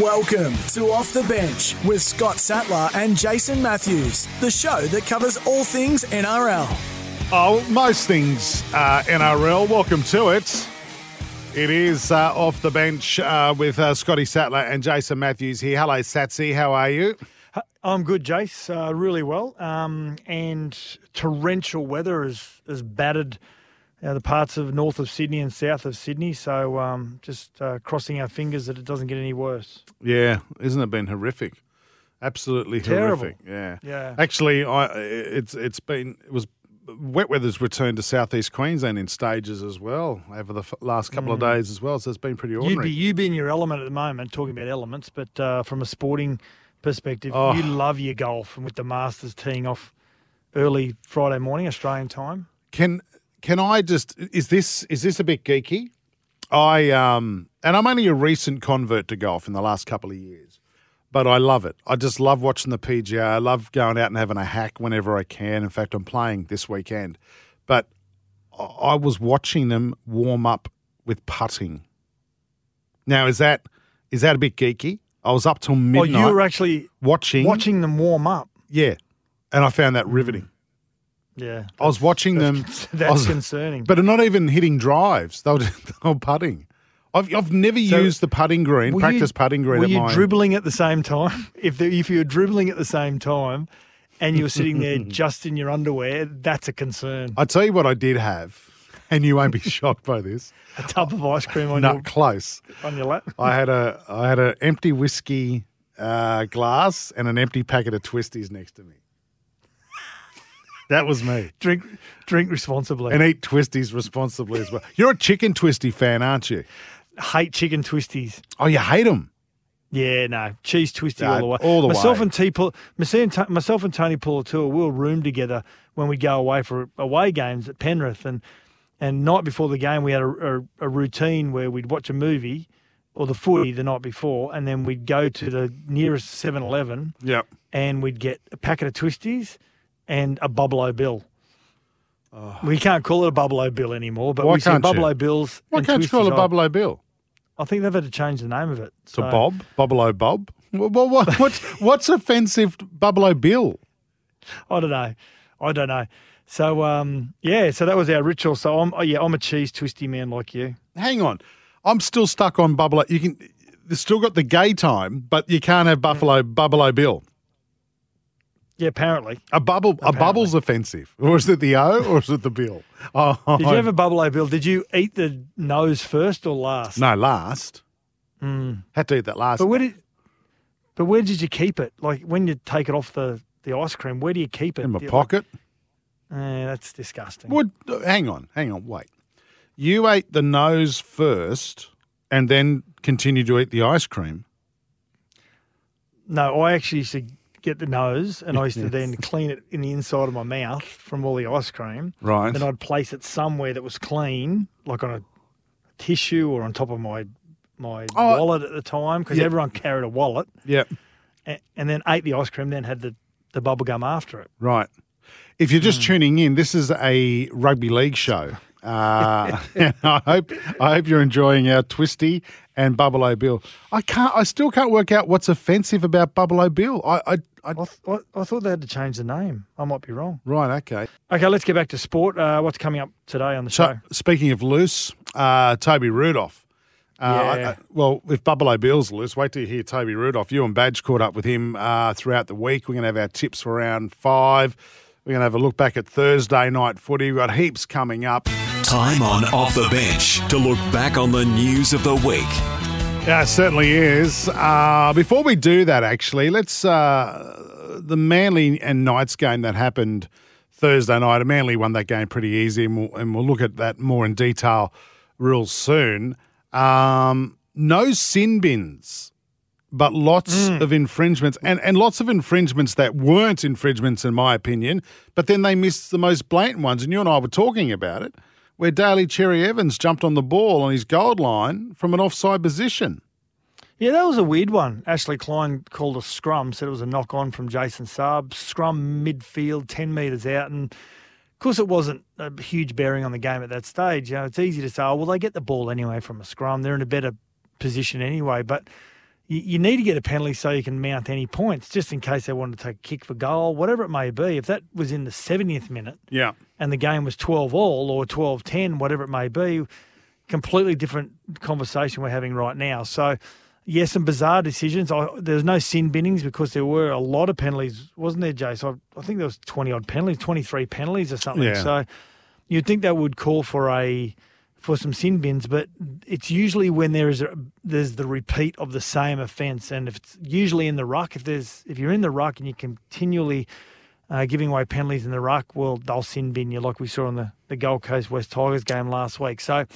Welcome to Off the Bench with Scott Sattler and Jason Matthews, the show that covers all things NRL. Oh, most things uh, NRL. Welcome to it. It is uh, off the bench uh, with uh, Scotty Sattler and Jason Matthews here. Hello, Satsy. How are you? I'm good, Jace. Uh, really well. Um, and torrential weather has, has battered you know, the parts of north of Sydney and south of Sydney. So um, just uh, crossing our fingers that it doesn't get any worse. Yeah, isn't it been horrific? Absolutely Terrible. horrific. Yeah. Yeah. Actually, I it's it's been it was wet weather's returned to southeast Queensland in stages as well over the f- last couple of days as well. So it's been pretty ordinary. You'd be you be in your element at the moment, talking about elements, but uh, from a sporting perspective, Oh. you love your golf, and with the Masters teeing off early Friday morning Australian time. Can can I just is this is this a bit geeky? I um and I'm only a recent convert to golf in the last couple of years. But I love it. I just love watching the PGA. I love going out and having a hack whenever I can. In fact, I'm playing this weekend. But I- was watching them warm up with putting. Now, is that is that a bit geeky? I was up till Oh, midnight you were actually watching. watching them warm up. Yeah. And I found that riveting. Yeah, I was watching them. that's, was- concerning. But not even hitting drives. They were, they were putting. I've, I've never So, used the putting green, practice you- putting green Were you mine. dribbling at the same time? If the, if you were dribbling at the same time, and you were sitting there just in your underwear, that's a concern. I tell you what I did have, and you won't be shocked by this. A tub of ice cream on Not your close. on your lap. I had a I had an empty whiskey uh, glass and an empty packet of twisties next to me. That was me. Drink drink responsibly. And eat twisties responsibly as well. You're a chicken twisty fan, aren't you? Hate chicken twisties. Oh, you hate them. Yeah, no cheese twisty No, all the way. all the myself way. and T, myself and T- myself and Tony Puletua, we'll room together when we go away for away games at Penrith, and and night before the game we had a, a, a routine where we'd watch a movie or the footy the night before, and then we'd go to the nearest 7-Eleven Yep. and we'd get a packet of twisties and a Bubble O Bill. We can't call it a Bubble O Bill anymore, but Oh. Why we see can't you? Bubble O Bills. Why and can't you call Twisties it. Bubble O Bill? I think they've had to change the name of it. To So- Bob? Bubble Bob? What, what, what's, what's offensive Bubble Bill? I don't know. I don't know. So um, yeah, so that was our ritual. So I'm oh, yeah, I'm a cheese twisty man like you. Hang on. I'm still stuck on Bubble O. You can, they've still got the gay time, but you can't have Buffalo Bubble O Bill. Yeah, apparently. A bubble, a bubble's offensive. Or is it the O or is it the Bill? Oh, Did you have a bubble o bill? Did you eat the nose first or last? No, last. Had to eat that last. But where did but where did you keep it? Like when you take it off the, the ice cream, where do you keep it? in my you- pocket. Eh, that's disgusting. Would hang on, hang on, wait. You ate the nose first, and then continued to eat the ice cream. No, I actually to get the nose and I used to then clean it in the inside of my mouth from all the ice cream. Right. Then I'd place it somewhere that was clean, like on a tissue or on top of my my Oh, wallet at the time, because yeah. everyone carried a wallet, Yep. and, and then ate the ice cream, then had the, the bubble gum after it. Right. If you're just mm. tuning in, this is a rugby league show. Uh, I hope I hope you're enjoying our Twisty and Bubble O Bill. I can't. I still can't work out what's offensive about Bubble O Bill. I, I, I I, th- I, thought they had to change the name. I might be wrong. right. Okay. Okay, let's get back to sport. Uh, what's coming up today on the So show? speaking of loose, uh, Toby Rudolf. Uh, Yeah. I- well, if Bubble O Bill's loose, wait till you hear Toby Rudolf. You and Badge caught up with him uh, throughout the week. We're going to have our tips for round five. We're going to have a look back at Thursday night footy. We've got heaps coming up. Time on Off the Bench to look back on the news of the week. Yeah, it certainly is. Uh, before we do that, actually, let's uh, the Manly and Knights game that happened Thursday night. Manly won that game pretty easy, and we'll, and we'll look at that more in detail real soon. Um, no sin bins, but lots mm. of infringements, and, and lots of infringements that weren't infringements, in my opinion. But then they missed the most blatant ones, and you and I were talking about it, where Daly Cherry Evans jumped on the ball on his gold line from an offside position. Yeah, that was a weird one. Ashley Klein called a scrum, said it was a knock on from Jason Saab. Scrum midfield, 10 metres out. And of course, it wasn't a huge bearing on the game at that stage. You know, it's easy to say, oh, well, they get the ball anyway from a scrum. They're in a better position anyway. But you, you need to get a penalty so you can mount any points, just in case they wanted to take a kick for goal, whatever it may be. If that was in the 70th minute Yeah. and the game was 12 all or 12 10, whatever it may be, completely different conversation we're having right now. So, yes, some bizarre decisions. I, there's no sin binnings because there were a lot of penalties, wasn't there, Jace? I, I think there was 20 odd penalties, 23 penalties or something. Yeah. So, you'd think that would call for a for some sin bins, but it's usually when there is a, there's the repeat of the same offence, and if it's usually in the ruck, if there's if you're in the ruck and you're continually uh, giving away penalties in the ruck, well, they'll sin bin you like we saw in the, the Gold Coast West Tigers game last week. So,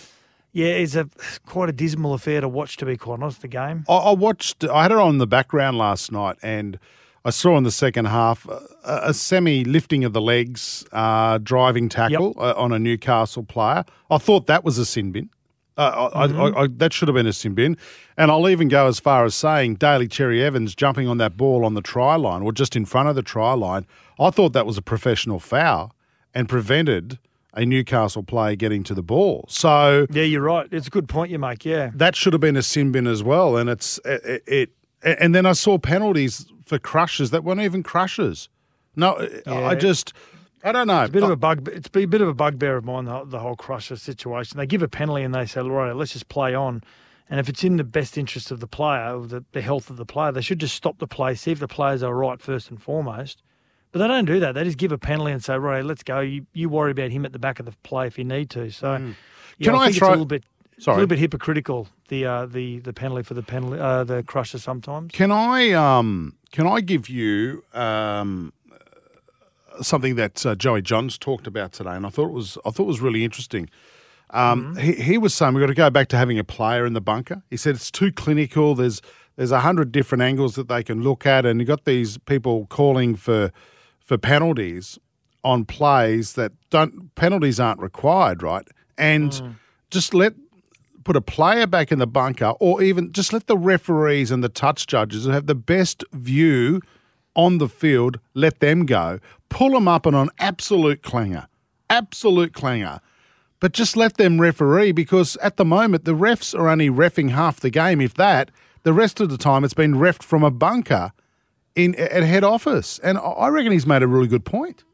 yeah, it's a quite a dismal affair to watch, to be quite honest. The game. I, I watched. I had it on the background last night, and I saw in the second half a, a semi lifting of the legs, uh, driving tackle uh, on a Newcastle player. I thought that was a sin bin. Uh, I, I, I, that should have been a sin bin. And I'll even go as far as saying Daly Cherry Evans jumping on that ball on the try line or just in front of the try line. I thought that was a professional foul and prevented a Newcastle player getting to the ball. So Yeah, you're right. It's a good point you make. Yeah. that should have been a sin bin as well. And it's it, it and then I saw penalties for crushes that weren't even crushes. No, I just I don't know. It's a bit of a bug. It's a bit of a bugbear of mine. The, the whole crusher situation. They give a penalty and they say, "Right, let's just play on." And if it's in the best interest of the player, of the, the health of the player, they should just stop the play, see if the players are right first and foremost. But they don't do that. They just give a penalty and say, "Right, let's go." You you worry about him at the back of the play if you need to. So, yeah, Hmm. Can I think throw- a little bit. It's a little bit hypocritical the uh, the the penalty for the penalty uh, the crusher sometimes. Can I um can I give you um something that uh, Joey Johns talked about today, and I thought it was I thought it was really interesting. Um, he, he was saying we've got to go back to having a player in the bunker. He said it's too clinical. There's there's a hundred different angles that they can look at, and you've got these people calling for for penalties on plays that don't penalties aren't required, right? And just let put a player back in the bunker, or even just let the referees and the touch judges who have the best view on the field, let them go. Pull them up and on an absolute clanger, absolute clanger. But just let them referee because at the moment the refs are only refing half the game, if that. The rest of the time it's been refed from a bunker in at head office, and I reckon he's made a really good point.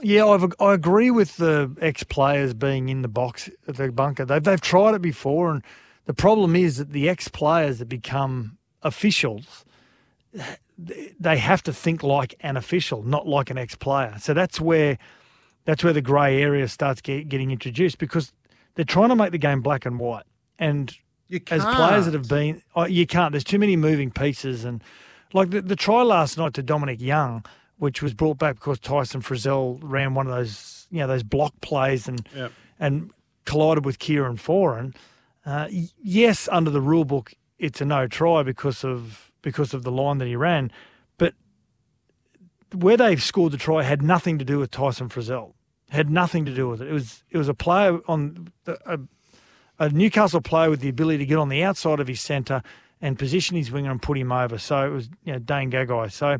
Yeah, I've, I agree with the ex players being in the box the bunker. They've they've tried it before, and the problem is that the ex players that become officials, they have to think like an official, not like an ex player. So that's where that's where the grey area starts get, getting introduced because they're trying to make the game black and white. And as players that have been, oh, you can't. There's too many moving pieces, and like the, the try last night to Dominic Young, which was brought back because Tyson Frizell ran one of those, you know, those block plays and Yep. and collided with Kieran Foran. Uh, yes, under the rule book, it's a no try because of because of the line that he ran, but where they scored the try had nothing to do with Tyson Frizell. Had nothing to do with it. It was it was a player on the, a, a Newcastle player with the ability to get on the outside of his centre and position his winger and put him over. So it was you know, Dane Gagai. So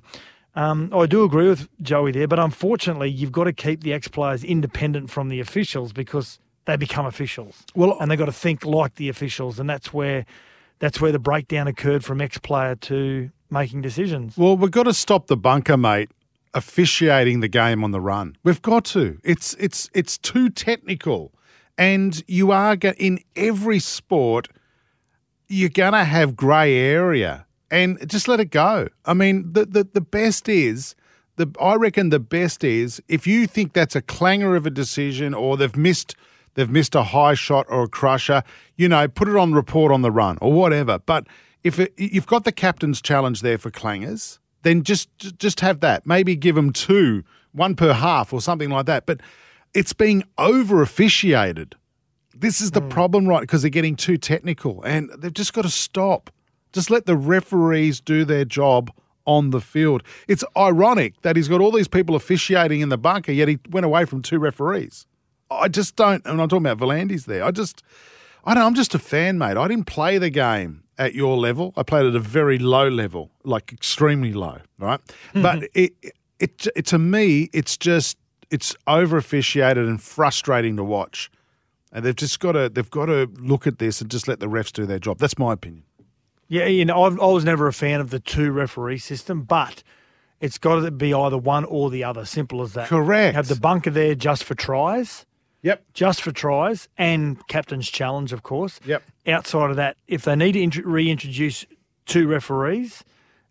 um, I do agree with Joey there, but unfortunately, you've got to keep the ex players independent from the officials because they become officials. Well- and they've got to think like the officials, and that's where that's where the breakdown occurred from ex player to making decisions. Well, we've got to stop the bunker, mate, officiating the game on the run. We've got to. It's it's it's too technical, and you are go- in every sport. You're gonna have grey area, and just let it go. I mean, the the, the best is. The, I reckon the best is if you think that's a clanger of a decision or they've missed they've missed a high shot or a crusher, you know, put it on report on the run or whatever. But if it, you've got the captain's challenge there for clangers, then just just have that. Maybe give them two, one per half or something like that. But it's being over officiated. This is the hmm. problem, right? Because they're getting too technical, and they've just got to stop. Just let the referees do their job on the field. It's ironic that he's got all these people officiating in the bunker, yet he went away from two referees. I just don't, and I'm talking about V'landys there. I just, I don't. I'm just a fan, mate. I didn't play the game at your level. I played at a very low level, like extremely low, right? Mm-hmm. But it, it, it, to me, it's just, it's over officiated and frustrating to watch. And they've just got to, they've got to look at this and just let the refs do their job. That's my opinion. Yeah, you know, I've, I was never a fan of the two referee system, but it's got to be either one or the other. Simple as that. Correct. Have the bunker there just for tries, Yep. just for tries, and captain's challenge, of course. Yep. Outside of that, if they need to int- reintroduce two referees,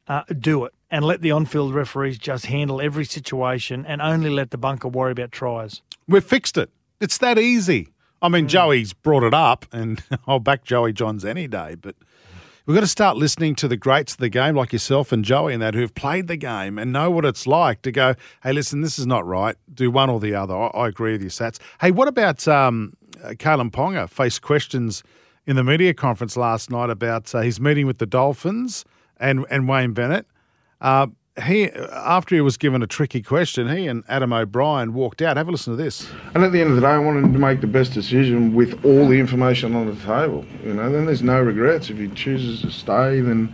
uh, do it and let the on-field referees just handle every situation and only let the bunker worry about tries. We've fixed it. It's that easy. I mean, Joey's brought it up, and I'll back Joey Johns any day, but we've got to start listening to the greats of the game, like yourself and Joey and that, who've played the game and know what it's like to go, hey, listen, this is not right. Do one or the other. I, I agree with you, Sats. Hey, what about um, uh, Kalyn Ponga faced questions in the media conference last night about uh, his meeting with the Dolphins and, and Wayne Bennett? Uh, he, after he was given a tricky question, he and Adam O'Brien walked out. Have a listen to this. And at the end of the day, I wanted to make the best decision with all the information on the table. You know, then there's no regrets. If he chooses to stay, then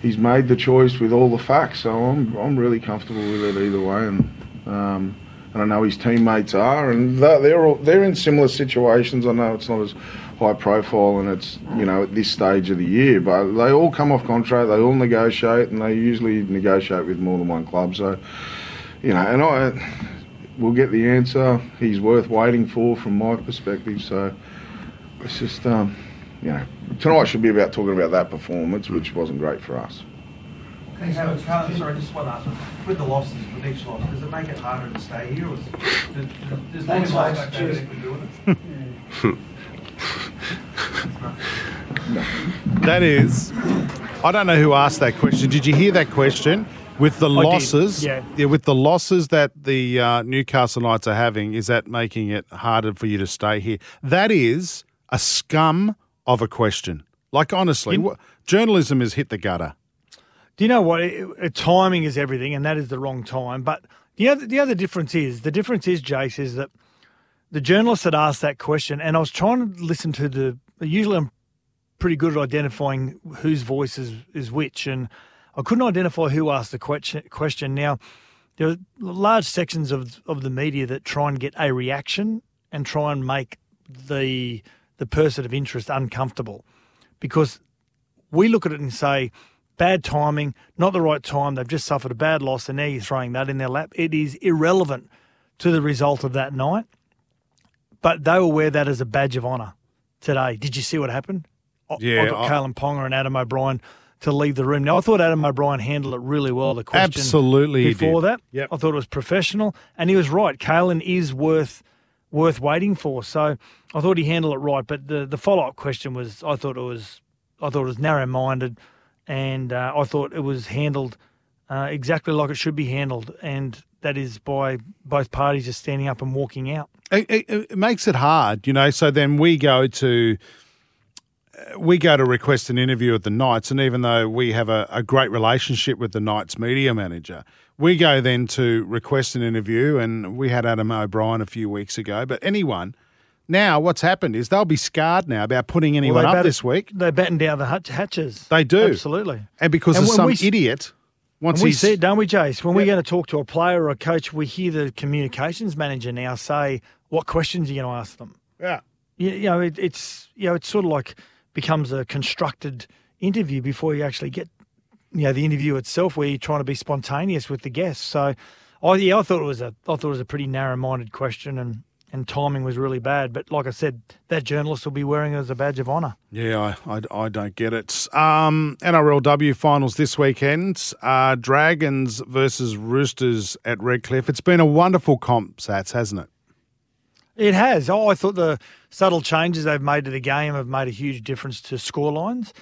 he's made the choice with all the facts. So I'm, I'm really comfortable with it either way. And um, and I know his teammates are, and they're they're, all, they're in similar situations. I know it's not as high profile and it's you know at this stage of the year, but they all come off contract. They all negotiate, and they usually negotiate with more than one club. So you know, and I we'll get the answer. He's worth waiting for from my perspective. So it's just, um, you know, tonight should be about talking about that performance, which wasn't great for us. Hey, Howard, Carl, sorry, just one last one. With the losses, with each loss, does it make it harder to stay here, or is, does, does Thanks, winning mate. Cheers. Anything to do with it? That is, I don't know who asked that question. Did you hear that question? With the did, losses, yeah. with the losses that the uh, Newcastle Knights are having, is that making it harder for you to stay here? That is a scum of a question. Like honestly, journalism has hit the gutter. Do you know what? It, it- timing is everything, and that is the wrong time. But the other, the other difference is the difference is, Jace, is that the journalist had asked that question, and I was trying to listen to the. Usually, I'm pretty good at identifying whose voice is, is which, and I couldn't identify who asked the question. Now, there are large sections of of the media that try and get a reaction and try and make the the person of interest uncomfortable, because we look at it and say, bad timing, not the right time. They've just suffered a bad loss, and now you're throwing that in their lap. It is irrelevant to the result of that night, but they will wear that as a badge of honour today. Did you see what happened? I, Yeah, I got I- Kalyn Ponga and Adam O'Brien to leave the room. Now, I thought Adam O'Brien handled it really well. The question Absolutely before that, Yep. I thought it was professional, and he was right. Kalyn is worth worth waiting for. So I thought he handled it right. But the the follow up question was, I thought it was, I thought it was narrow minded, and uh, I thought it was handled uh, exactly like it should be handled, and that is by both parties just standing up and walking out. it, it, it makes it hard, you know. So then we go to uh, we go to request an interview at the Knights, and even though we have a, a great relationship with the Knights media manager, we go then to request an interview, and we had Adam O'Brien a few weeks ago. But anyone now, what's happened is they'll be scarred now about putting anyone they up this week, They batten down the hatches. They do. absolutely. and because And of some we idiot once And we see it, don't we, Jace? When we're going to talk to a player or a coach, we hear the communications manager now say, "What questions are you going to ask them?" yeah. You, you know, it, it's you know, it's sort of like becomes a constructed interview before you actually get you know the interview itself, where you're trying to be spontaneous with the guests. So, I yeah, I thought it was a I thought it was a pretty narrow-minded question, and and timing was really bad. But like I said, that journalist will be wearing it as a badge of honour. Yeah, I, I, I don't get it. Um, NRLW finals this weekend. Uh, Dragons versus Roosters at Redcliffe. It's been a wonderful comp, Sats, hasn't it? It has. Oh, I thought the subtle changes they've made to the game have made a huge difference to scorelines.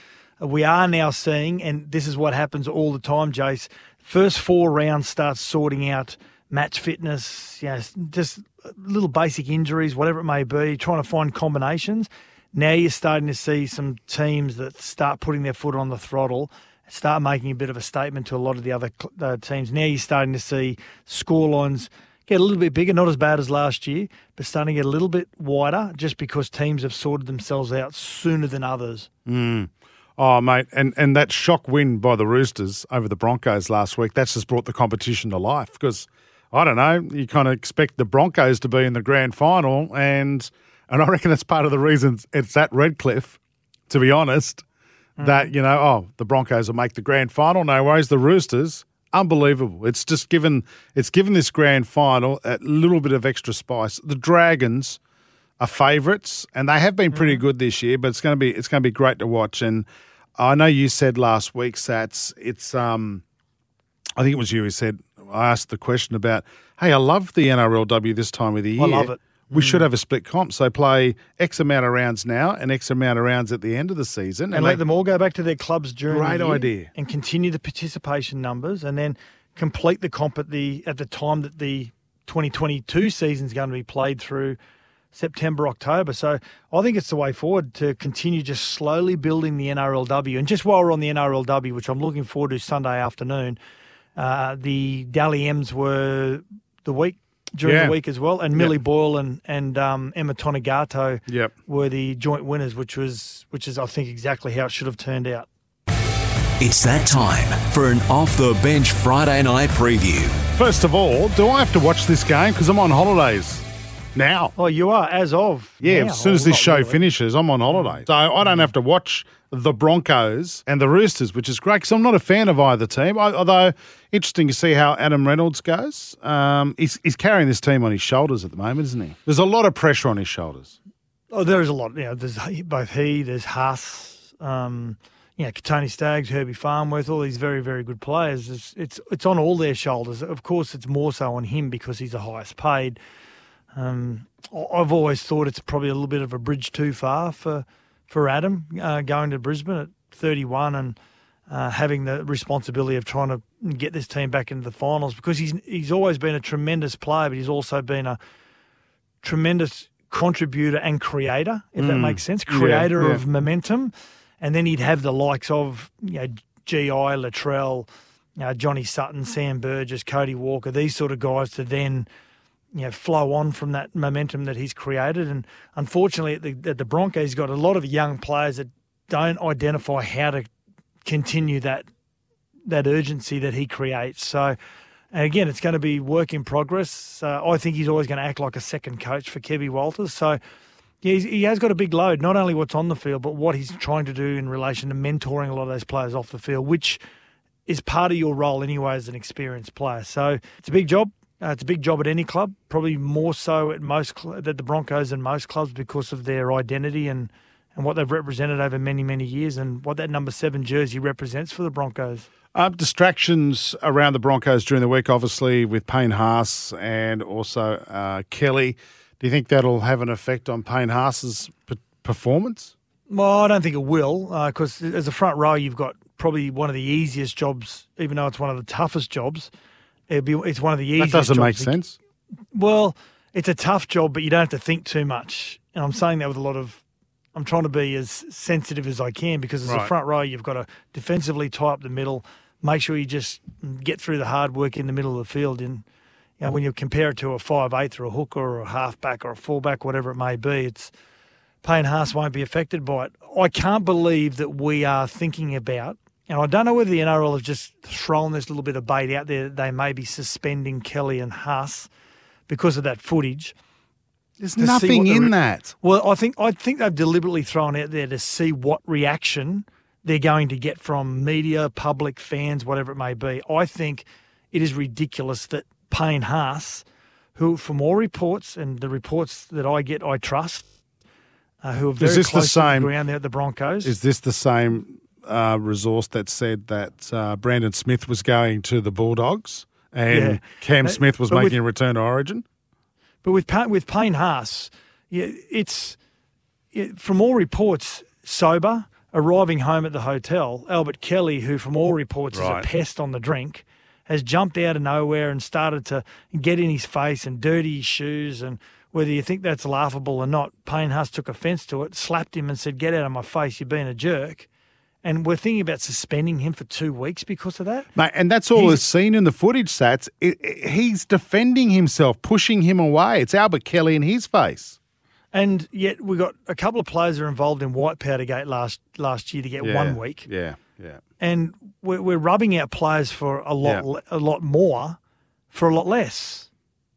Uh, We are now seeing, and this is what happens all the time, Jace. First four rounds starts sorting out match fitness, you know, just little basic injuries, whatever it may be, trying to find combinations. Now you're starting to see some teams that start putting their foot on the throttle, start making a bit of a statement to a lot of the other uh, teams. Now you're starting to see scorelines get a little bit bigger, not as bad as last year, but starting to get a little bit wider just because teams have sorted themselves out sooner than others. Oh, mate, and, and that shock win by the Roosters over the Broncos last week, that's just brought the competition to life because, I don't know, you kind of expect the Broncos to be in the grand final, and and I reckon that's part of the reason it's at Redcliffe, to be honest. that you know, oh, the Broncos will make the grand final. No worries, the Roosters. Unbelievable! It's just given it's given this grand final a little bit of extra spice. The Dragons are favourites, and they have been pretty good this year. But it's going to be it's going to be great to watch. And I know you said last week, Sats. It's um, I think it was you who said I asked the question about, hey, I love the NRLW this time of the year. I love it. We mm. should have a split comp, so play X amount of rounds now and X amount of rounds at the end of the season, and let they- them all go back to their clubs during Great idea. and continue the participation numbers and then complete the comp at the at the time that the 2022 season is going to be played through September October so I think it's the way forward to continue just slowly building the NRLW and just while we're on the NRLW which I'm looking forward to Sunday afternoon uh, the Dally M's were the week during Yeah. the week as well and Millie Boyle and and um, Emma Tonegato Yep. were the joint winners, which was which is I think exactly how it should have turned out. It's that time for an off the bench Friday night preview. First of all, do I have to watch this game because I'm on holidays now? Oh, you are as of Yeah, now. as soon as this show really. finishes, I'm on holiday. So I don't have to watch the Broncos and the Roosters, which is great because I'm not a fan of either team. I, although, interesting to see how Adam Reynolds goes. Um, he's, he's carrying this team on his shoulders at the moment, isn't he? There's a lot of pressure on his shoulders. Oh, there is a lot. You know, there's both he, there's Haas, um, you know, Tony Staggs, Herbie Farnworth, all these very, very good players. It's, it's it's on all their shoulders. Of course, it's more so on him because he's the highest paid. Um, I've always thought it's probably a little bit of a bridge too far for for Adam uh, going to Brisbane at 31 and uh, having the responsibility of trying to get this team back into the finals because he's he's always been a tremendous player, but he's also been a tremendous contributor and creator, if that makes sense, creator yeah. of momentum. And then he'd have the likes of you know, GI, Latrell, uh, Johnny Sutton, Sam Burgess, Cody Walker, these sort of guys to then you know flow on from that momentum that he's created. And unfortunately, at the, at the Broncos, he's got a lot of young players that don't identify how to continue that that urgency that he creates. So, and again, it's going to be work in progress. Uh, I think he's always going to act like a second coach for Kevy Walters. So, yeah, he has got a big load, not only what's on the field, but what he's trying to do in relation to mentoring a lot of those players off the field, which is part of your role anyway as an experienced player. So it's a big job. Uh, it's a big job at any club, probably more so at most cl- at the Broncos and most clubs because of their identity and, and what they've represented over many, many years and what that number seven jersey represents for the Broncos. Um, distractions around the Broncos during the week, obviously, with Payne Haas and also uh, Kelly. Do you think that'll have an effect on Payne Haas's p- performance? Well, I don't think it will, because as a front row, you've got probably one of the easiest jobs, even though it's one of the toughest jobs. It'd be, it's one of the easiest. That doesn't make sense. Well, it's a tough job, but you don't have to think too much. And I'm saying that with a lot of. I'm trying to be as sensitive as I can because as a front row, you've got to defensively tie up the middle, make sure you just get through the hard work in the middle of the field. And you know, when you compare it to a five eighth or a hooker or a halfback or a fullback, whatever it may be, it's Payne Haas won't be affected by it. I can't believe that we are thinking about, and I don't know whether the NRL have just thrown this little bit of bait out there that they may be suspending Kelly and Haas because of that footage. There's nothing in re- that. Well, I think I think they've deliberately thrown out there to see what reaction they're going to get from media, public, fans, whatever it may be. I think it is ridiculous that Payne Haas, who, from all reports and the reports that I get, I trust, uh, who are very this the close to same- the ground there at the Broncos. Is this the same uh, resource that said that uh, Brandon Smith was going to the Bulldogs and Yeah. Cam Uh, Smith was but with- making a return to Origin? But with with Payne Haas, yeah, it's it, from all reports sober, arriving home at the hotel. Albert Kelly, who from all reports Right. is a pest on the drink, has jumped out of nowhere and started to get in his face and dirty his shoes. And whether you think that's laughable or not, Payne Haas took offence to it, slapped him, and said, "Get out of my face! You're being a jerk." And we're thinking about suspending him for two weeks because of that. Mate, and that's all He's- is seen in the footage stats. It, it- he's defending himself, pushing him away. It's Albert Kelly in his face. And yet we got a couple of players that are involved in White Powder Gate last last year to get one week. Yeah, yeah. and we're, we're rubbing out players for a lot Yeah. a lot more for a lot less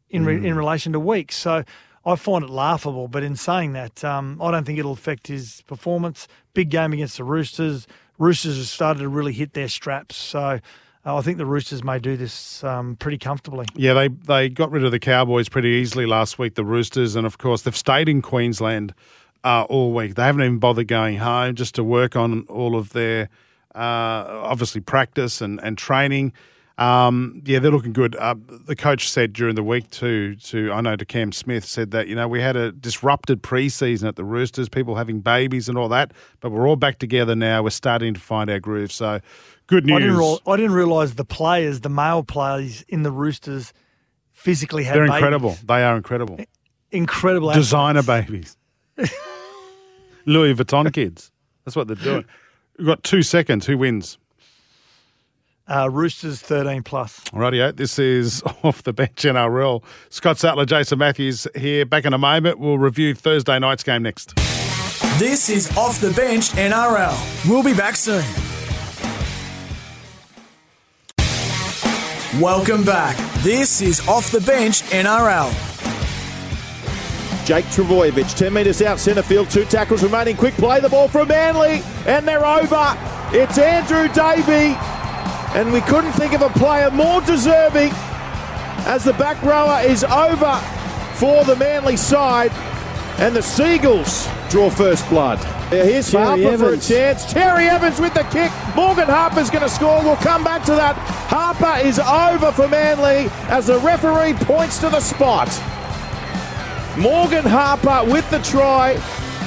in re, Mm. in relation to weeks. So I find it laughable. But in saying that, um, I don't think it'll affect his performance. Big game against the Roosters. Roosters have started to really hit their straps. So uh, I think the Roosters may do this um, pretty comfortably. Yeah, they they got rid of the Cowboys pretty easily last week. The Roosters, and of course they've stayed in Queensland uh, all week. They haven't even bothered going home just to work on all of their uh, obviously practice and and training. Um, yeah, they're looking good. Uh, the coach said during the week too. To I know to Cam Smith said that you know we had a disrupted preseason at the Roosters, people having babies and all that, but we're all back together now. We're starting to find our groove. So good news. I didn't, real, I didn't realise the players, the male players in the Roosters, physically had. They're babies. incredible. They are incredible. Incredible. Designer babies. Louis Vuitton kids. That's what they're doing. We've got two seconds. Who wins? Uh, Roosters 13 plus. Rightio, this is off the bench NRL. Scott Sattler, Jason Matthews here. Back in a moment. We'll review Thursday night's game next. This is Off the Bench NRL. We'll be back soon. Welcome back. This is Off the Bench NRL. Jake Trbojevic, 10 metres out centre field, two tackles remaining. Quick play, the ball from Manly, and they're over. It's Andrew Davey, and we couldn't think of a player more deserving as the back rower is over for the Manly side, and the Seagulls draw first blood. Here's Cherry Harper Evans. for a chance. Cherry Evans with the kick. Morgan Harper's going to score. We'll come back to that. Harper is over for Manly as the referee points to the spot. Morgan Harper with the try.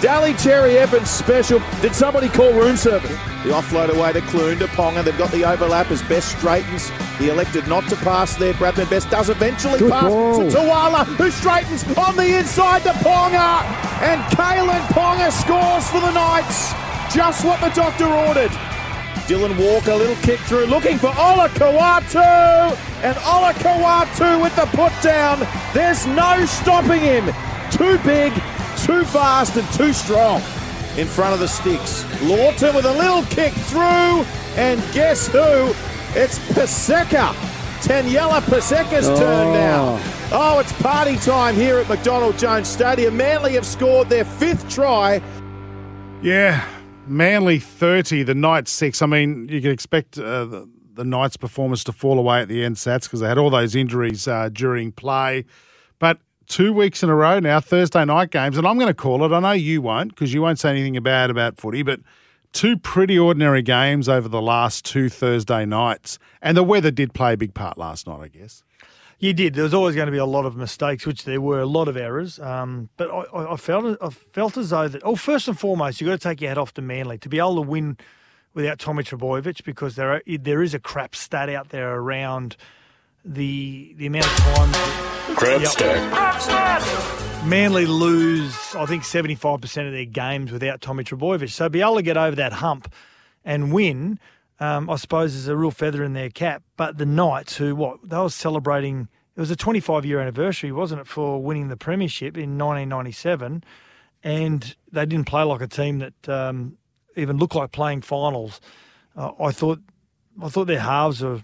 Daly Cherry Evans special. Did somebody call room service? The offload away to Clune to Ponga. They've got the overlap as Best straightens. He elected not to pass there. Bradman Best does eventually Good pass ball. to Tuala, who straightens on the inside to Ponga. And Kalyn Ponga scores for the Knights. Just what the doctor ordered. Dylan Walker, little kick through, looking for Olakau'atu. And Olakau'atu with the put down. There's no stopping him. Too big, too fast, and too strong in front of the sticks. Lawton with a little kick through. And guess who? It's Paseka. Taniela Paseka's turn Oh. now. Oh, it's party time here at McDonald Jones Stadium. Manly have scored their fifth try. Yeah, Manly 30, the Knights 6. I mean, you can expect uh, the, the Knights' performance to fall away at the end, Sats, because they had all those injuries uh, during play. Two weeks in a row now, Thursday night games, and I'm going to call it. I know you won't, because you won't say anything bad about footy, but two pretty ordinary games over the last two Thursday nights. And the weather did play a big part last night, I guess. You did. There was always going to be a lot of mistakes, which there were a lot of errors. Um, but I, I, felt I felt as though that. Oh, first and foremost, you have got to take your hat off to Manly to be able to win without Tommy Trbojevic because there are, there is a crap stat out there around the the amount of time. Crap stat. Manly lose, I think, seventy five percent of their games without Tommy Trbojevic. So be able to get over that hump and win um, I suppose is a real feather in their cap. But the Knights, who what they were celebrating, it was a 25 year anniversary, wasn't it, for winning the premiership in 1997, and they didn't play like a team that um, even looked like playing finals. Uh, I thought, I thought their halves were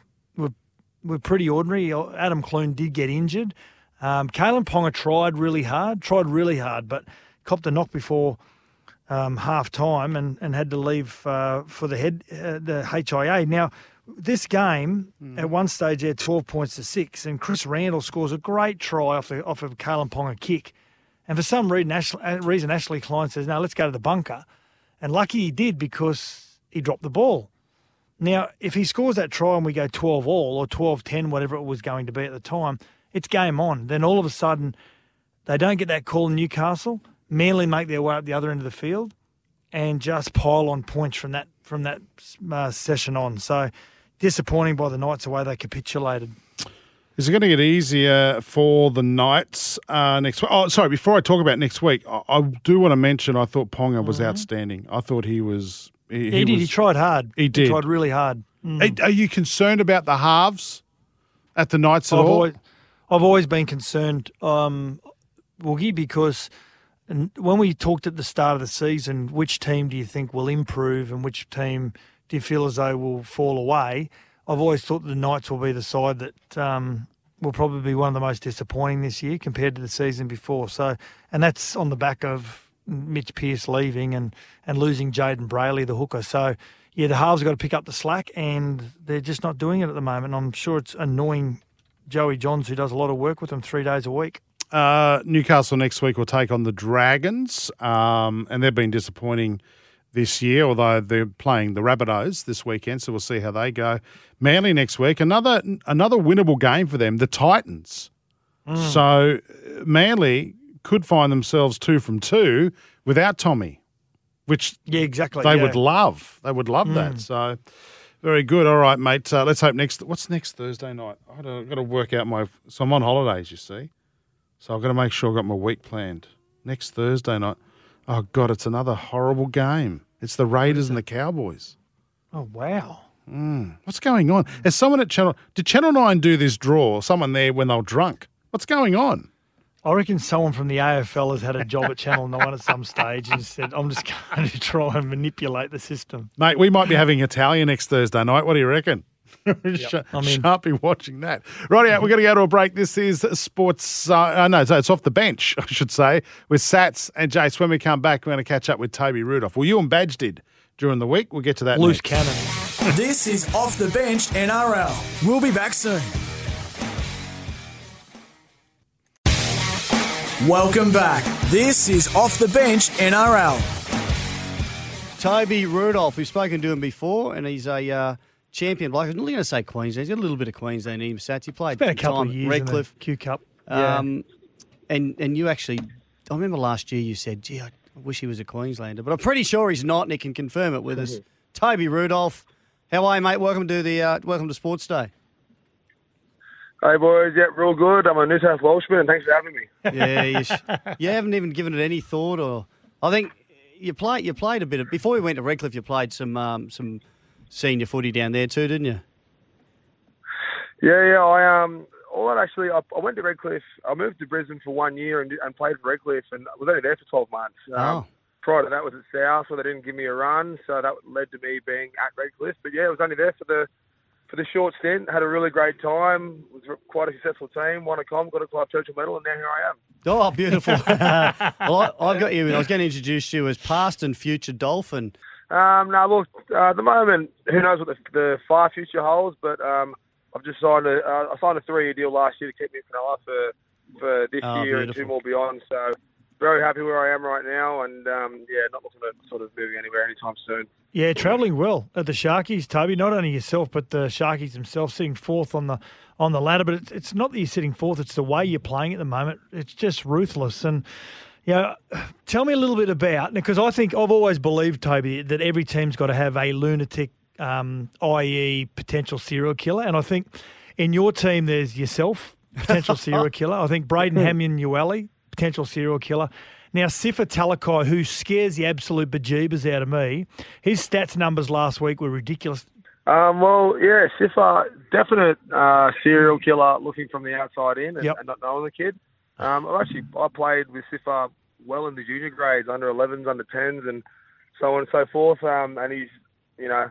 were, pretty ordinary. Adam Clune did get injured. Um, Kalyn Ponga tried really hard, tried really hard, but copped a knock before um, half time and, and had to leave uh, for the head uh, the HIA. Now, this game at one stage they had 12 points to six, and Chris Randall scores a great try off the off of Kalyn Ponga kick. And for some reason, Ashley, uh, reason Ashley Klein says, "No, let's go to the bunker." And lucky he did because he dropped the ball. Now, if he scores that try and we go 12 all or 12 10, whatever it was going to be at the time, it's game on. Then all of a sudden, they don't get that call in Newcastle. merely make their way up the other end of the field and just pile on points from that from that uh, session on. So disappointing by the Knights the way they capitulated. Is it going to get easier for the Knights uh, next week? Oh, sorry. Before I talk about next week, I, I do want to mention I thought Ponga was outstanding. I thought he was. He, He, did. was- he tried hard. he did. tried really hard. Mm. Are, are you concerned about the halves at the Knights at I've all? always, I've always been concerned, um, Woogie, because when we talked at the start of the season, which team do you think will improve and which team do you feel as though will fall away? I've always thought the Knights will be the side that um, will probably be one of the most disappointing this year compared to the season before. So, and that's on the back of Mitch Pearce leaving and, and losing Jayden Brailey, the hooker. So, yeah, the halves have got to pick up the slack, and they're just not doing it at the moment. I'm sure it's annoying Joey Johns, who does a lot of work with them three days a week. Uh, Newcastle next week will take on the Dragons, um, and they've been disappointing this year, although they're playing the Rabbitohs this weekend, so we'll see how they go. Manly next week, another another winnable game for them, the Titans. So uh, Manly could find themselves two from two without Tommy, which Yeah, exactly. they yeah. would love. They would love that. So very good. All right, mate. Uh, let's hope next. What's next Thursday night? I've got to, work out my. So I'm on holidays, you see. So I've got to make sure I've got my week planned. Next Thursday night. Oh God, it's another horrible game. It's the Raiders and the Cowboys. Oh wow. What's going on? Has someone at Channel did Channel Nine do this draw? Someone there when they were drunk. What's going on? I reckon someone from the AFL has had a job at Channel 9 at some stage and said, I'm just going to try and manipulate the system. Mate, we might be having Italian next Thursday night. What do you reckon? Sh- I'm in. Shan't be watching that. Right out, we're going to go to a break. This is sports. Uh, uh, no, so it's off the bench, I should say, with Sats and Jace. When we come back, we're going to catch up with Toby Rudolf. Well, you and Badge did during the week. We'll get to that. Loose next. cannon. This is Off the Bench NRL. We'll be back soon. Welcome back. This is Off the Bench NRL. Toby Rudolf, we've spoken to him before, and he's a uh, champion. Like, I'm not going to say Queensland. He's got a little bit of Queensland in him, Sats. He played Been a couple time of years in Redcliffe. the Q Cup. Yeah. Um, and and you actually, I remember last year you said, "Gee, I wish he was a Queenslander," but I'm pretty sure he's not, and he can confirm it with us. Toby Rudolf, how are you, mate? Welcome to the uh, welcome to Sports Day. Hey boys, yeah, real good. I'm a New South Welshman, and thanks for having me. Yeah, you, sh- you haven't even given it any thought, or I think you played you played a bit of before we went to Redcliffe. You played some um, some senior footy down there too, didn't you? Yeah, yeah. I um, all that actually, I, I went to Redcliffe. I moved to Brisbane for one year and, and played for Redcliffe, and I was only there for 12 months. Um, Oh. Prior to that was at South, where they didn't give me a run, so that led to me being at Redcliffe. But yeah, I was only there for the for the short stint. Had a really great time. Was quite a successful team. Won a com, got a Clive Churchill medal, and now here I am. Oh, beautiful. well, I, I've got you. I was going to introduce you as past and future Dolphin. Um, no, look, uh, at the moment, who knows what the, the far future holds, but um, I've just signed a, uh, I signed a three-year deal last year to keep me in Cronulla for, for this Oh, year and two more beyond. So very happy where I am right now, and um, yeah, not looking at sort of moving anywhere anytime soon. Yeah, travelling well at the Sharkies, Toby. Not only yourself, but the Sharkies themselves sitting fourth on the on the ladder. But it's, it's not that you're sitting fourth; it's the way you're playing at the moment. It's just ruthless. And yeah, tell me a little bit about because I think I've always believed, Toby, that every team's got to have a lunatic, um, i.e., potential serial killer. And I think in your team, there's yourself, potential serial killer. I think Braden Hamlin-Uele, potential serial killer. Now, Sifa Talakai, who scares the absolute bejeebers out of me, his stats numbers last week were ridiculous. Um, well, yeah, Sifa, definite uh, serial killer looking from the outside in and, Yep. and not knowing the kid. Um, I've actually I played with Sifa well in the junior grades, under 11s, under 10s, and so on and so forth. Um, and he's, you know,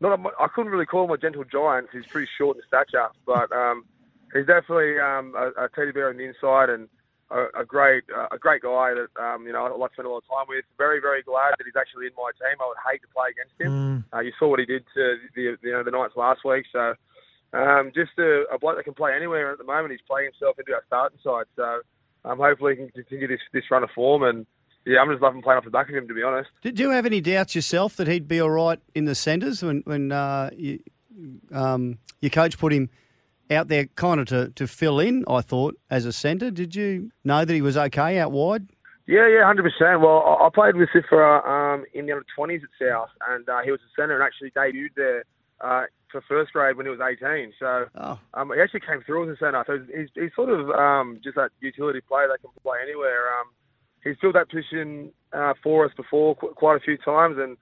not a, I couldn't really call him a gentle giant. He's pretty short in stature, but um, he's definitely um, a, a teddy bear on the inside and a, a great uh, a great guy that um, you know I like to spend a lot of time with. Very very glad that he's actually in my team. I would hate to play against him. Uh, you saw what he did to the you know the Knights last week. So um, just a, a bloke that can play anywhere. At the moment, he's playing himself into our starting side. So um, hopefully he can continue this this run of form. And yeah, I'm just loving playing off the back of him to be honest. Did you have any doubts yourself that he'd be all right in the centres when when uh, you, um, your coach put him out there kind of to, to fill in? I thought as a centre. Did you know that he was okay out wide? Yeah, yeah, hundred percent. Well, I played with Sifra um, in the under twenties at South, and uh, he was a centre and actually debuted there uh, for first grade when he was eighteen. So Oh, um, he actually came through as a centre. So he's, he's sort of um, just that utility player that can play anywhere. Um, he's filled that position uh, for us before qu- quite a few times, and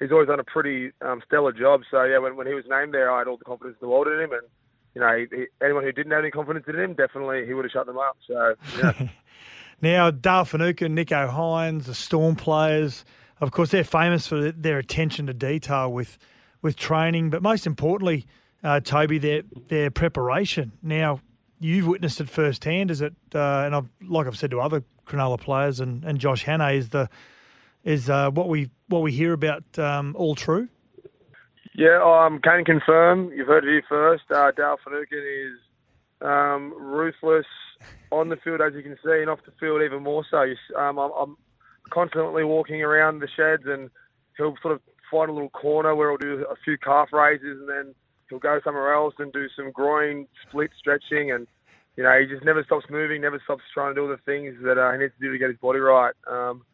he's always done a pretty um, stellar job. So yeah, when, when he was named there, I had all the confidence in the world in him, and you know, he, anyone who didn't have any confidence in him, definitely he would have shut them up. So yeah. Now, Dale Finucane, Nicho Hynes, the Storm players, of course, they're famous for their attention to detail with with training, but most importantly, uh, Toby, their their preparation. Now, you've witnessed it firsthand. Is it? Uh, and I've, like I've said to other Cronulla players and, and Josh Hannay, is the is uh, what we what we hear about um, all true? Yeah, um, can confirm. You've heard it here first. Uh, Dale Finucane is um, ruthless on the field, as you can see, and off the field even more so. Um, I'm, I'm constantly walking around the sheds, and he'll sort of find a little corner where he'll do a few calf raises, and then he'll go somewhere else and do some groin split stretching, and you know he just never stops moving, never stops trying to do all the things that uh, he needs to do to get his body right. Um,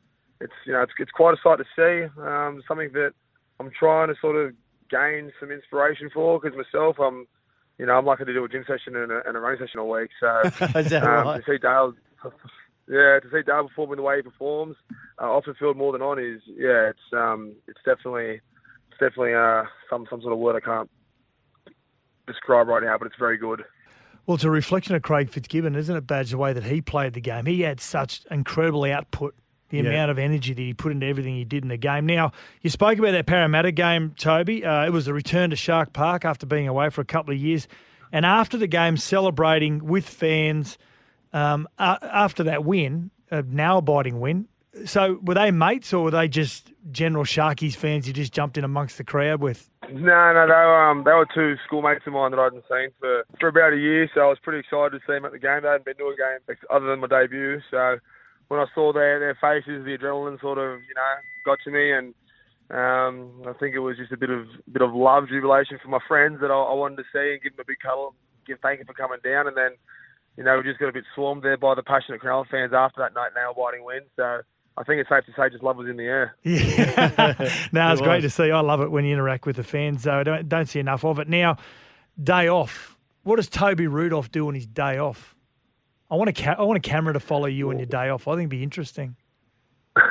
it's you know it's, it's quite a sight to see. Um, something that I'm trying to sort of gain some inspiration for because myself I'm you know I'm lucky to do a gym session and a, and a running session a week. So Is that um, right? to see Dale, yeah, to see Dale performing the way he performs uh, off the field more than on is yeah, it's um it's definitely it's definitely uh some some sort of word I can't describe right now, but it's very good. Well, it's a reflection of Craig Fitzgibbon, isn't it, Badge, the way that he played the game? He had such incredible output, the Yeah. amount of energy that he put into everything he did in the game. Now, you spoke about that Parramatta game, Toby. Uh, it was a return to Shark Park after being away for a couple of years. And after the game, celebrating with fans um, a after that win, a now abiding win. So, were they mates or were they just general Sharkies fans you just jumped in amongst the crowd with? No, no, they were, um, they were two schoolmates of mine that I hadn't seen for, for about a year, so I was pretty excited to see them at the game. They hadn't been to a game other than my debut, so when I saw their, their faces, the adrenaline sort of, you know, got to me, and um, I think it was just a bit of bit of love, jubilation for my friends that I, I wanted to see and give them a big cuddle, give thank you for coming down, and then, you know, we just got a bit swarmed there by the passionate Cronulla fans after that night now biting win, so I think it's safe to say just love was in the air. Yeah. no, it's It great to see. I love it when you interact with the fans, though. I don't, don't see enough of it. Now, day off. What does Toby Rudolf do on his day off? I want a ca- I want a camera to follow you on your day off. I think it'd be interesting.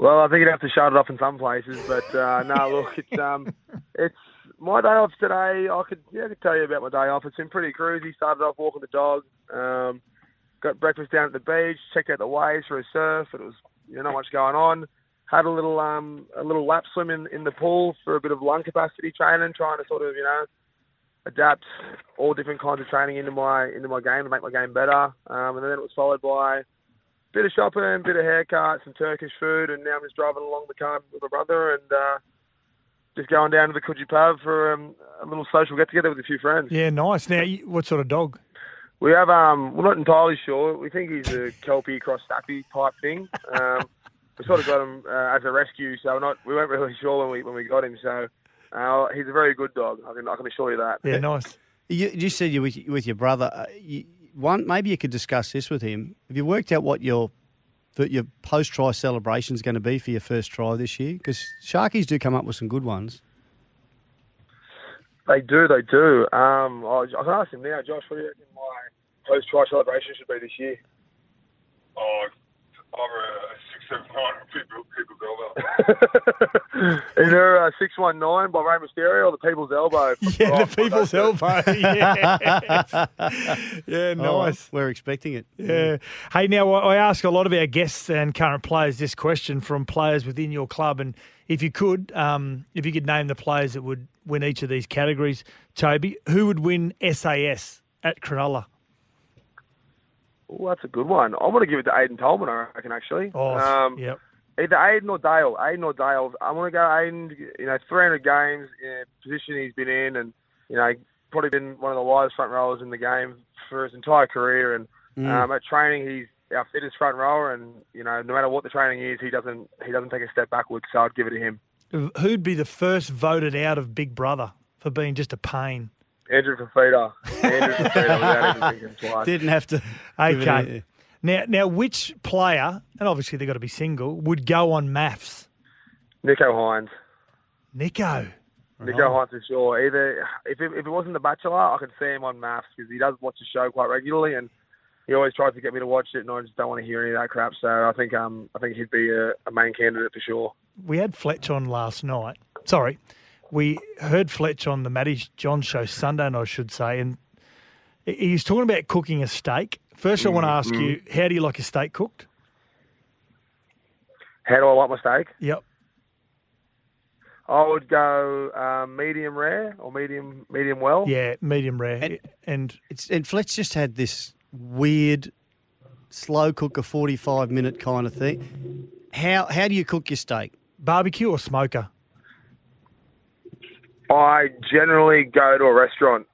Well, I think you'd have to shut it off in some places, but uh, no, look, it's um, it's my day off today. I could yeah, I could tell you about my day off. It's been pretty cruisy. Started off walking the dog, um, got breakfast down at the beach, checked out the waves for a surf. It was you know not much going on. Had a little um, a little lap swim in, in the pool for a bit of lung capacity training, trying to sort of you know adapt all different kinds of training into my into my game to make my game better. Um, and then it was followed by a bit of shopping, a bit of haircuts, some Turkish food, and now I'm just driving along the car with my brother and uh, just going down to the Coogee pub for um, a little social get together with a few friends. Yeah, nice. Now, what sort of dog? We have um, we're not entirely sure. We think he's a Kelpie cross Staffy type thing. Um, we sort of got him uh, as a rescue, so we're not we weren't really sure when we when we got him. So uh, he's a very good dog. I can I can assure you that. Yeah, nice. You, you said you're with, with your brother. Uh, you, one, maybe you could discuss this with him. Have you worked out what your that your post try celebration is going to be for your first try this year? Because Sharkies do come up with some good ones. They do, they do. Um, I, I can ask him now, Josh. What do you reckon my post try celebration should be this year? Oh, over a six, seven, nine people, people's elbow. Either uh, 619 by Rey Mysterio or the People's Elbow. Yeah, the people's elbow. Yes. Yeah, Oh, nice. we're expecting it. Yeah. Hey, now I I ask a lot of our guests and current players this question from players within your club, and if you could, um, if you could name the players that would win each of these categories, Toby, who would win SAS at Cronulla? Oh, that's a good one. I'm going to give it to Aiden Tolman, I reckon, actually. Oh, um, yep. Either Aiden or Dale. Aiden or Dale. I'm going to go Aiden. You know, 300 games, in position he's been in, and, you know, probably been one of the widest front rowers in the game for his entire career. And Mm. um, at training, he's our fittest front rower, and, you know, no matter what the training is, he doesn't he doesn't take a step backwards, so I'd give it to him. Who'd be the first voted out of Big Brother for being just a pain? Andrew Fifita. Andrew Fifita without even thinking twice. Didn't have to. Okay. Now, now, which player, and obviously they've got to be single, would go on MAFS? Nicho Hynes. Nicho. Nicho Hynes for sure. Either if it, if it wasn't The Bachelor, I could see him on MAFS because he does watch the show quite regularly, and he always tries to get me to watch it, and I just don't want to hear any of that crap. So I think um I think he'd be a, a main candidate for sure. We had Fletch on last night. Sorry, we heard Fletch on the Matty John show Sunday night, I should say, and he- he's talking about cooking a steak. First, I want to ask you, how do you like a steak cooked? How do I like my steak? Yep. I would go um, medium rare or medium medium well. Yeah, medium rare. And, It's and Fletch just had this weird slow cooker, forty five minute kind of thing. How how do you cook your steak? barbecue or smoker? I generally go to a restaurant.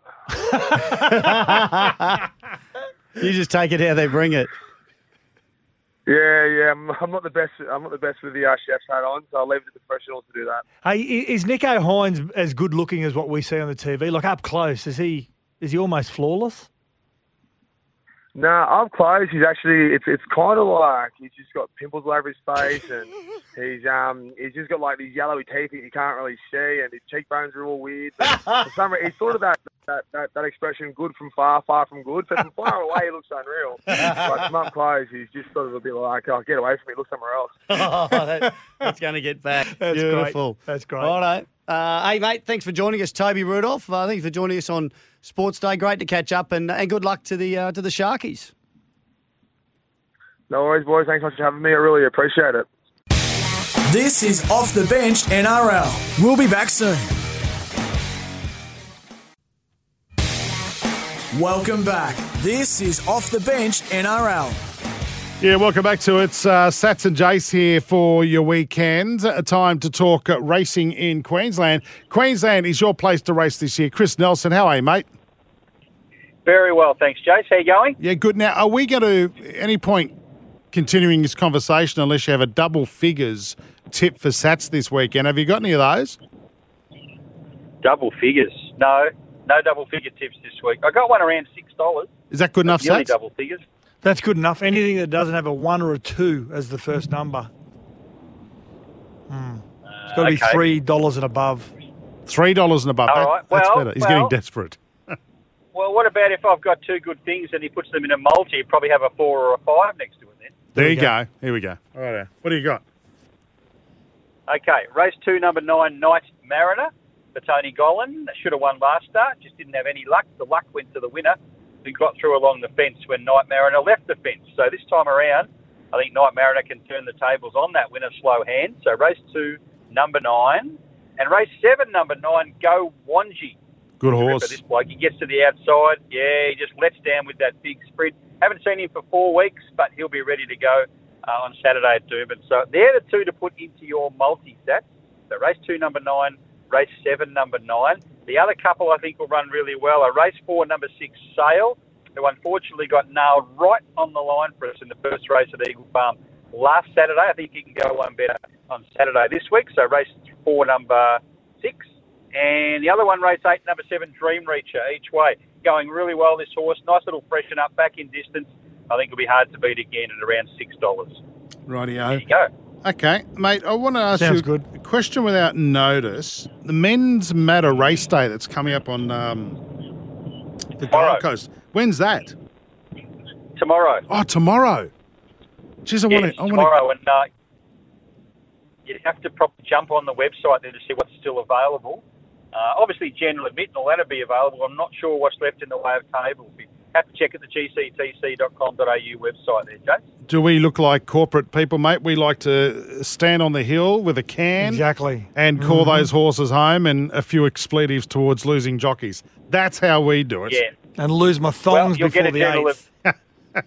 You just take it how they bring it. Yeah, yeah. I'm, I'm not the best. I'm not the best with the uh, chef's hat on, so I'll leave it to the professionals to do that. Hey, is Nicho Hynes as good looking as what we see on the TV? Like up close, is he? Is he almost flawless? Nah, up close, he's actually it's it's kind of like he's just got pimples all over his face, and he's um he's just got like these yellowy teeth that you can't really see, and his cheekbones are all weird. For some reason, he's sort of that, that that that expression, good from far, far from good. So from far away, he looks unreal, but from up close, he's just sort of a bit like, oh, get away from me, look somewhere else. Oh, that, that's going to get back. That's great. Beautiful. That's great. All right. Uh, hey, mate, thanks for joining us, Toby Rudolf. Uh, thanks for joining us on Sports Day. Great to catch up, and, and good luck to the uh, to the Sharkies. No worries, boys. Thanks so much for having me. I really appreciate it. This is Off the Bench NRL. We'll be back soon. Welcome back. This is Off the Bench NRL. Yeah, welcome back to it. Uh, Satts and Jase here for your weekend. A time to talk uh, racing in Queensland. Queensland is your place to race this year. Chris Nelson, how are you, mate? Very well, thanks, Jase. How you going? Yeah, good. Now, are we going to, any point, continuing this conversation unless you have a double figures tip for Satts this weekend? Have you got any of those? Double figures? No, no double figure tips this week. I got one around six dollars. Is that good enough, Nearly Satts? double figures. That's good enough. Anything that doesn't have a one or a two as the first number. Hmm. It's got to be okay. three dollars and above. $3 and above. All That- right, That's well, better. He's well- getting desperate. Well, what about if I've got two good things and he puts them in a multi? He'd probably have a four or a five next to it then. There, we you go. go. Here we go. All right. What do you got? Okay, race two, number nine, Knight Mariner for Tony Gollan. Should have won last start, just didn't have any luck. The luck went to the winner, who got through along the fence when Knight Mariner left the fence. So this time around, I think Knight Mariner can turn the tables on that winner slow hand. So race two, number nine. And race seven, number nine, Go Wanji. Good horse. this bloke, he gets to the outside. Yeah, he just lets down with that big sprint. Haven't seen him for four weeks, but he'll be ready to go uh, on Saturday at Doomben. So they're the two to put into your multi stats. So race two, number nine, race seven, number nine. The other couple I think will run really well are race four, number six, Sail, who unfortunately got nailed right on the line for us in the first race at Eagle Farm last Saturday. I think he can go one better on Saturday this week. So race four, number six. And the other one, race eight, number seven, Dream Reacher, each way. Going really well, this horse. Nice little freshen up, back in distance. I think it'll be hard to beat again at around $6. Rightio. There you go. Okay, mate, I want to ask Sounds you good. a question without notice. The men's matter race day that's coming up on um, the Tomorrow. Gold Coast. When's that? Tomorrow. Oh, tomorrow. Jeez, I Yes, want to. I want tomorrow. And uh, you'd have to probably jump on the website there to see what's still available. Uh, obviously, general admit and all that'll be available. I'm not sure what's left in the way of tables. You have to check at the gctc.com.au website there, Jase. Do we look like corporate people, mate? We like to stand on the hill with a can Exactly. and call Mhm. those horses home and a few expletives towards losing jockeys. That's how we do it. Yeah. And lose my thongs you'll get before a the general eighth.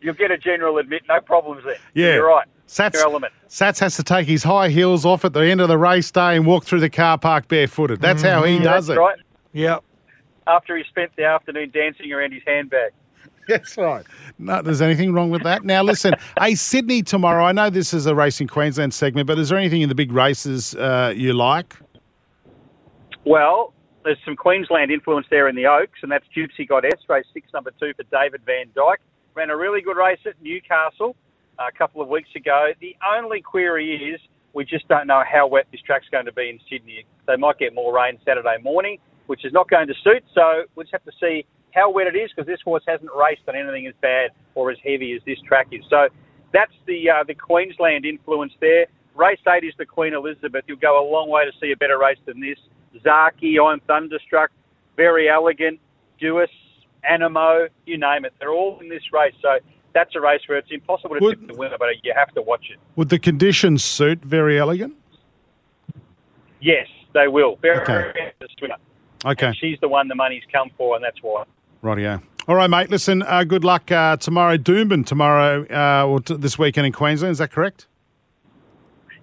You'll get a general admit, no problems there. Yeah. You're right. Satts, Your element. Satts has to take his high heels off at the end of the race day and walk through the car park barefooted. That's how he does that's it. right. Yep. After he spent the afternoon dancing around his handbag. That's right. No, there's anything wrong with that. Now, listen, hey, Sydney tomorrow. I know this is a Racing Queensland segment, but is there anything in the big races uh, you like? Well, there's some Queensland influence there in the Oaks, and that's Cupsy got S, race six, number two for David Vandyke. Ran a really good race at Newcastle uh, a couple of weeks ago. The only query is we just don't know how wet this track's going to be in Sydney. They might get more rain Saturday morning, which is not going to suit. So we'll just have to see how wet it is because this horse hasn't raced on anything as bad or as heavy as this track is. So that's the uh, the Queensland influence there. Race eight is the Queen Elizabeth. You'll go a long way to see a better race than this. Zaaki, I'm Thunderstruck, Verry Elleegant, Duais, Anamoe, you name it. They're all in this race. So that's a race where it's impossible to Would- tip the winner, but you have to watch it. Would the conditions suit Verry Elleegant? Yes, they will. Very, Okay. very the swimmer. Okay. And she's the one the money's come for, and that's why. Rightio. All right, mate. Listen, uh, good luck uh, tomorrow. Doomben tomorrow uh, or t- this weekend in Queensland. Is that correct?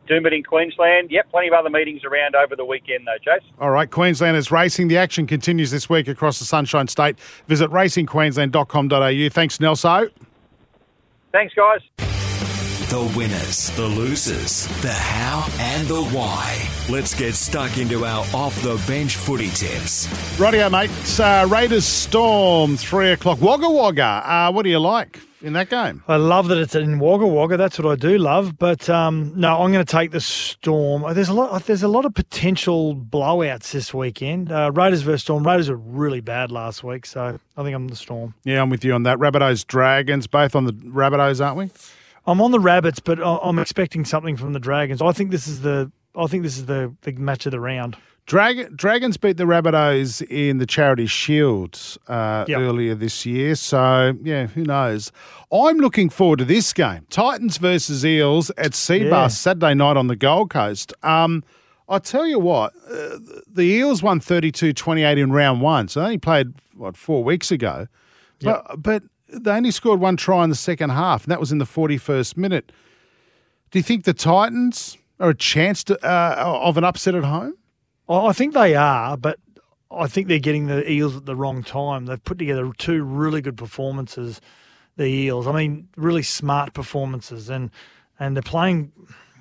Doomit in Queensland. Yep, plenty of other meetings around over the weekend though, Chase. All right, Queenslanders racing. The action continues this week across the Sunshine State. Visit racingqueensland.com.au. Thanks, Nelso. Thanks, guys. The winners, the losers, the how and the why. Let's get stuck into our off the bench footy tips. Rightio, mate. It's, uh, Raiders Storm, three o'clock. Wagga Wagga. Uh, what do you like in that game? I love that it's in Wagga Wagga. That's what I do love. But um, no, I'm going to take the Storm. There's a lot. There's a lot of potential blowouts this weekend. Uh, Raiders versus Storm. Raiders were really bad last week, so I think I'm the Storm. Yeah, I'm with you on that. Rabbitohs Dragons, both on the Rabbitohs, aren't we? I'm on the Rabbits, but I'm expecting something from the Dragons. I think this is the. I think this is the, the match of the round. Drag- Dragons beat the Rabbitohs in the Charity Shield uh, Yep. earlier this year. So, yeah, who knows? I'm looking forward to this game Titans versus Eels at Cbus Yeah. Saturday night on the Gold Coast. Um, I tell you what, uh, the Eels won 32 28 in round one. So they only played, what, four weeks ago. But, but they only scored one try in the second half, and that was in the 41st minute. Do you think the Titans are a chance to, uh, of an upset at home? I think they are, but I think they're getting the Eels at the wrong time. They've put together two really good performances, the Eels. I mean, really smart performances, and and they're playing.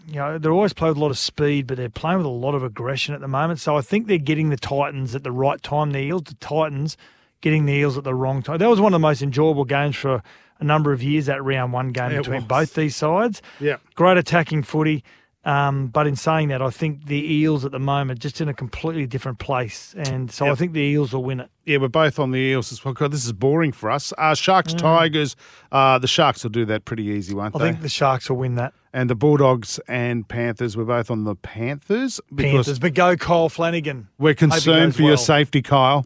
You know, they're always playing with a lot of speed, but they're playing with a lot of aggression at the moment. So I think they're getting the Titans at the right time. The Eels, the Titans, getting the Eels at the wrong time. That was one of the most enjoyable games for a number of years. That round one game It between was. both these sides. Yeah. Great attacking footy. Um, but in saying that, I think the Eels at the moment just in a completely different place, and so I think the Eels will win it. Yeah, we're both on the Eels as well. God, this is boring for us. Uh, Sharks, Tigers. Uh, the Sharks will do that pretty easy, won't I they? I think the Sharks will win that. and the Bulldogs and Panthers. We're both on the Panthers Panthers, but go Kyle Flanagan. we're concerned for your well. Mm. safety, Kyle.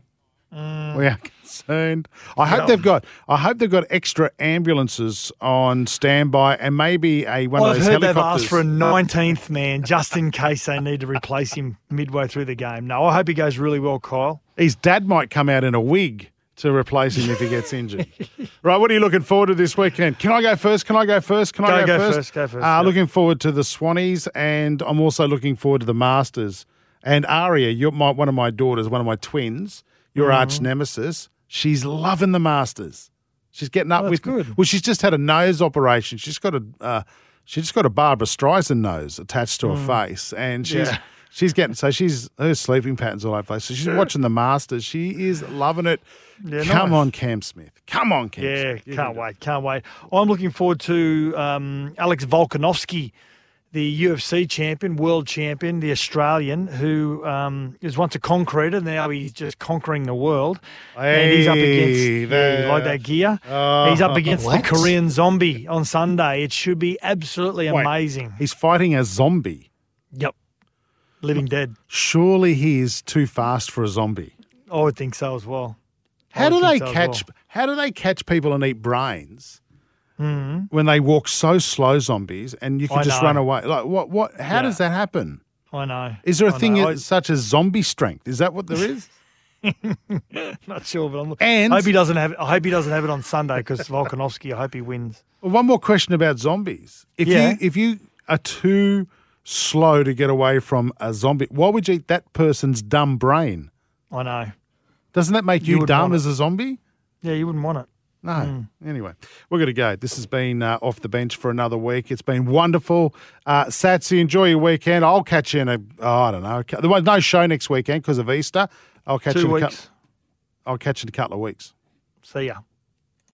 We are concerned. I hope Yeah. they've got. I hope they've got extra ambulances on standby and maybe a one I've of those heard they've helicopters. asked for a 19th man just in case they need to replace him midway through the game. No, I hope he goes really well, Kyle. His dad might come out in a wig to replace him if he gets injured. right, what are you looking forward to this weekend? Can I go first? Can I go first? Can I Go- go, go first? first, go first, Uh, yep. Looking forward to the Swannies, and I'm also looking forward to the Masters. And Aria, you're my, one of my daughters, one of my twins, your Mm-hmm. arch nemesis. She's loving the Masters. She's getting up Oh, with good. Well, she's just had a nose operation. She's got a uh, she just got a Barbara Streisand nose attached to her face, and she's Mm. Yeah. she's getting so she's her sleeping patterns all over the place. So she's watching the Masters. She is loving it. Yeah, Come nice. on, Cam Smith. Come on, Cam. Yeah, Smith. Can't wait, can't wait. I'm looking forward to um, Alex Volkanovski, the UFC champion, world champion, the Australian, who um, is once a concreter, now he's just conquering the world. and he's up against, Hey, yeah, you like that gear? Oh. he's up against What? the Korean zombie on Sunday. It should be absolutely Wait. amazing. He's fighting a zombie. Yep. Living dead. Surely he is too fast for a zombie. I would think so as well. I How do they so catch? well. How do they catch people and eat brains Mhm. when they walk so slow, zombies, and you can I just know. run away? Like what? What? How Yeah. does that happen? I know. Is there a I thing. I- such as zombie strength? Is that what there is? Not sure, but I'm. And- I hope he doesn't have. I hope he doesn't have it on Sunday because Volkanovski. I hope he wins. Well, one more question about zombies. If Yeah. you if you are too slow to get away from a zombie, why would you eat that person's dumb brain? I know. Doesn't that make You you, dumb as a zombie? Yeah, you wouldn't want it. No. Anyway, we're going to go. This has been uh, off the bench for another week. It's been wonderful. Uh, Satsy, enjoy your weekend. I'll catch you in a, oh, I don't know. There was no show next weekend because of Easter. I'll catch Two you in a weeks. I'll catch you in a couple of weeks. See ya.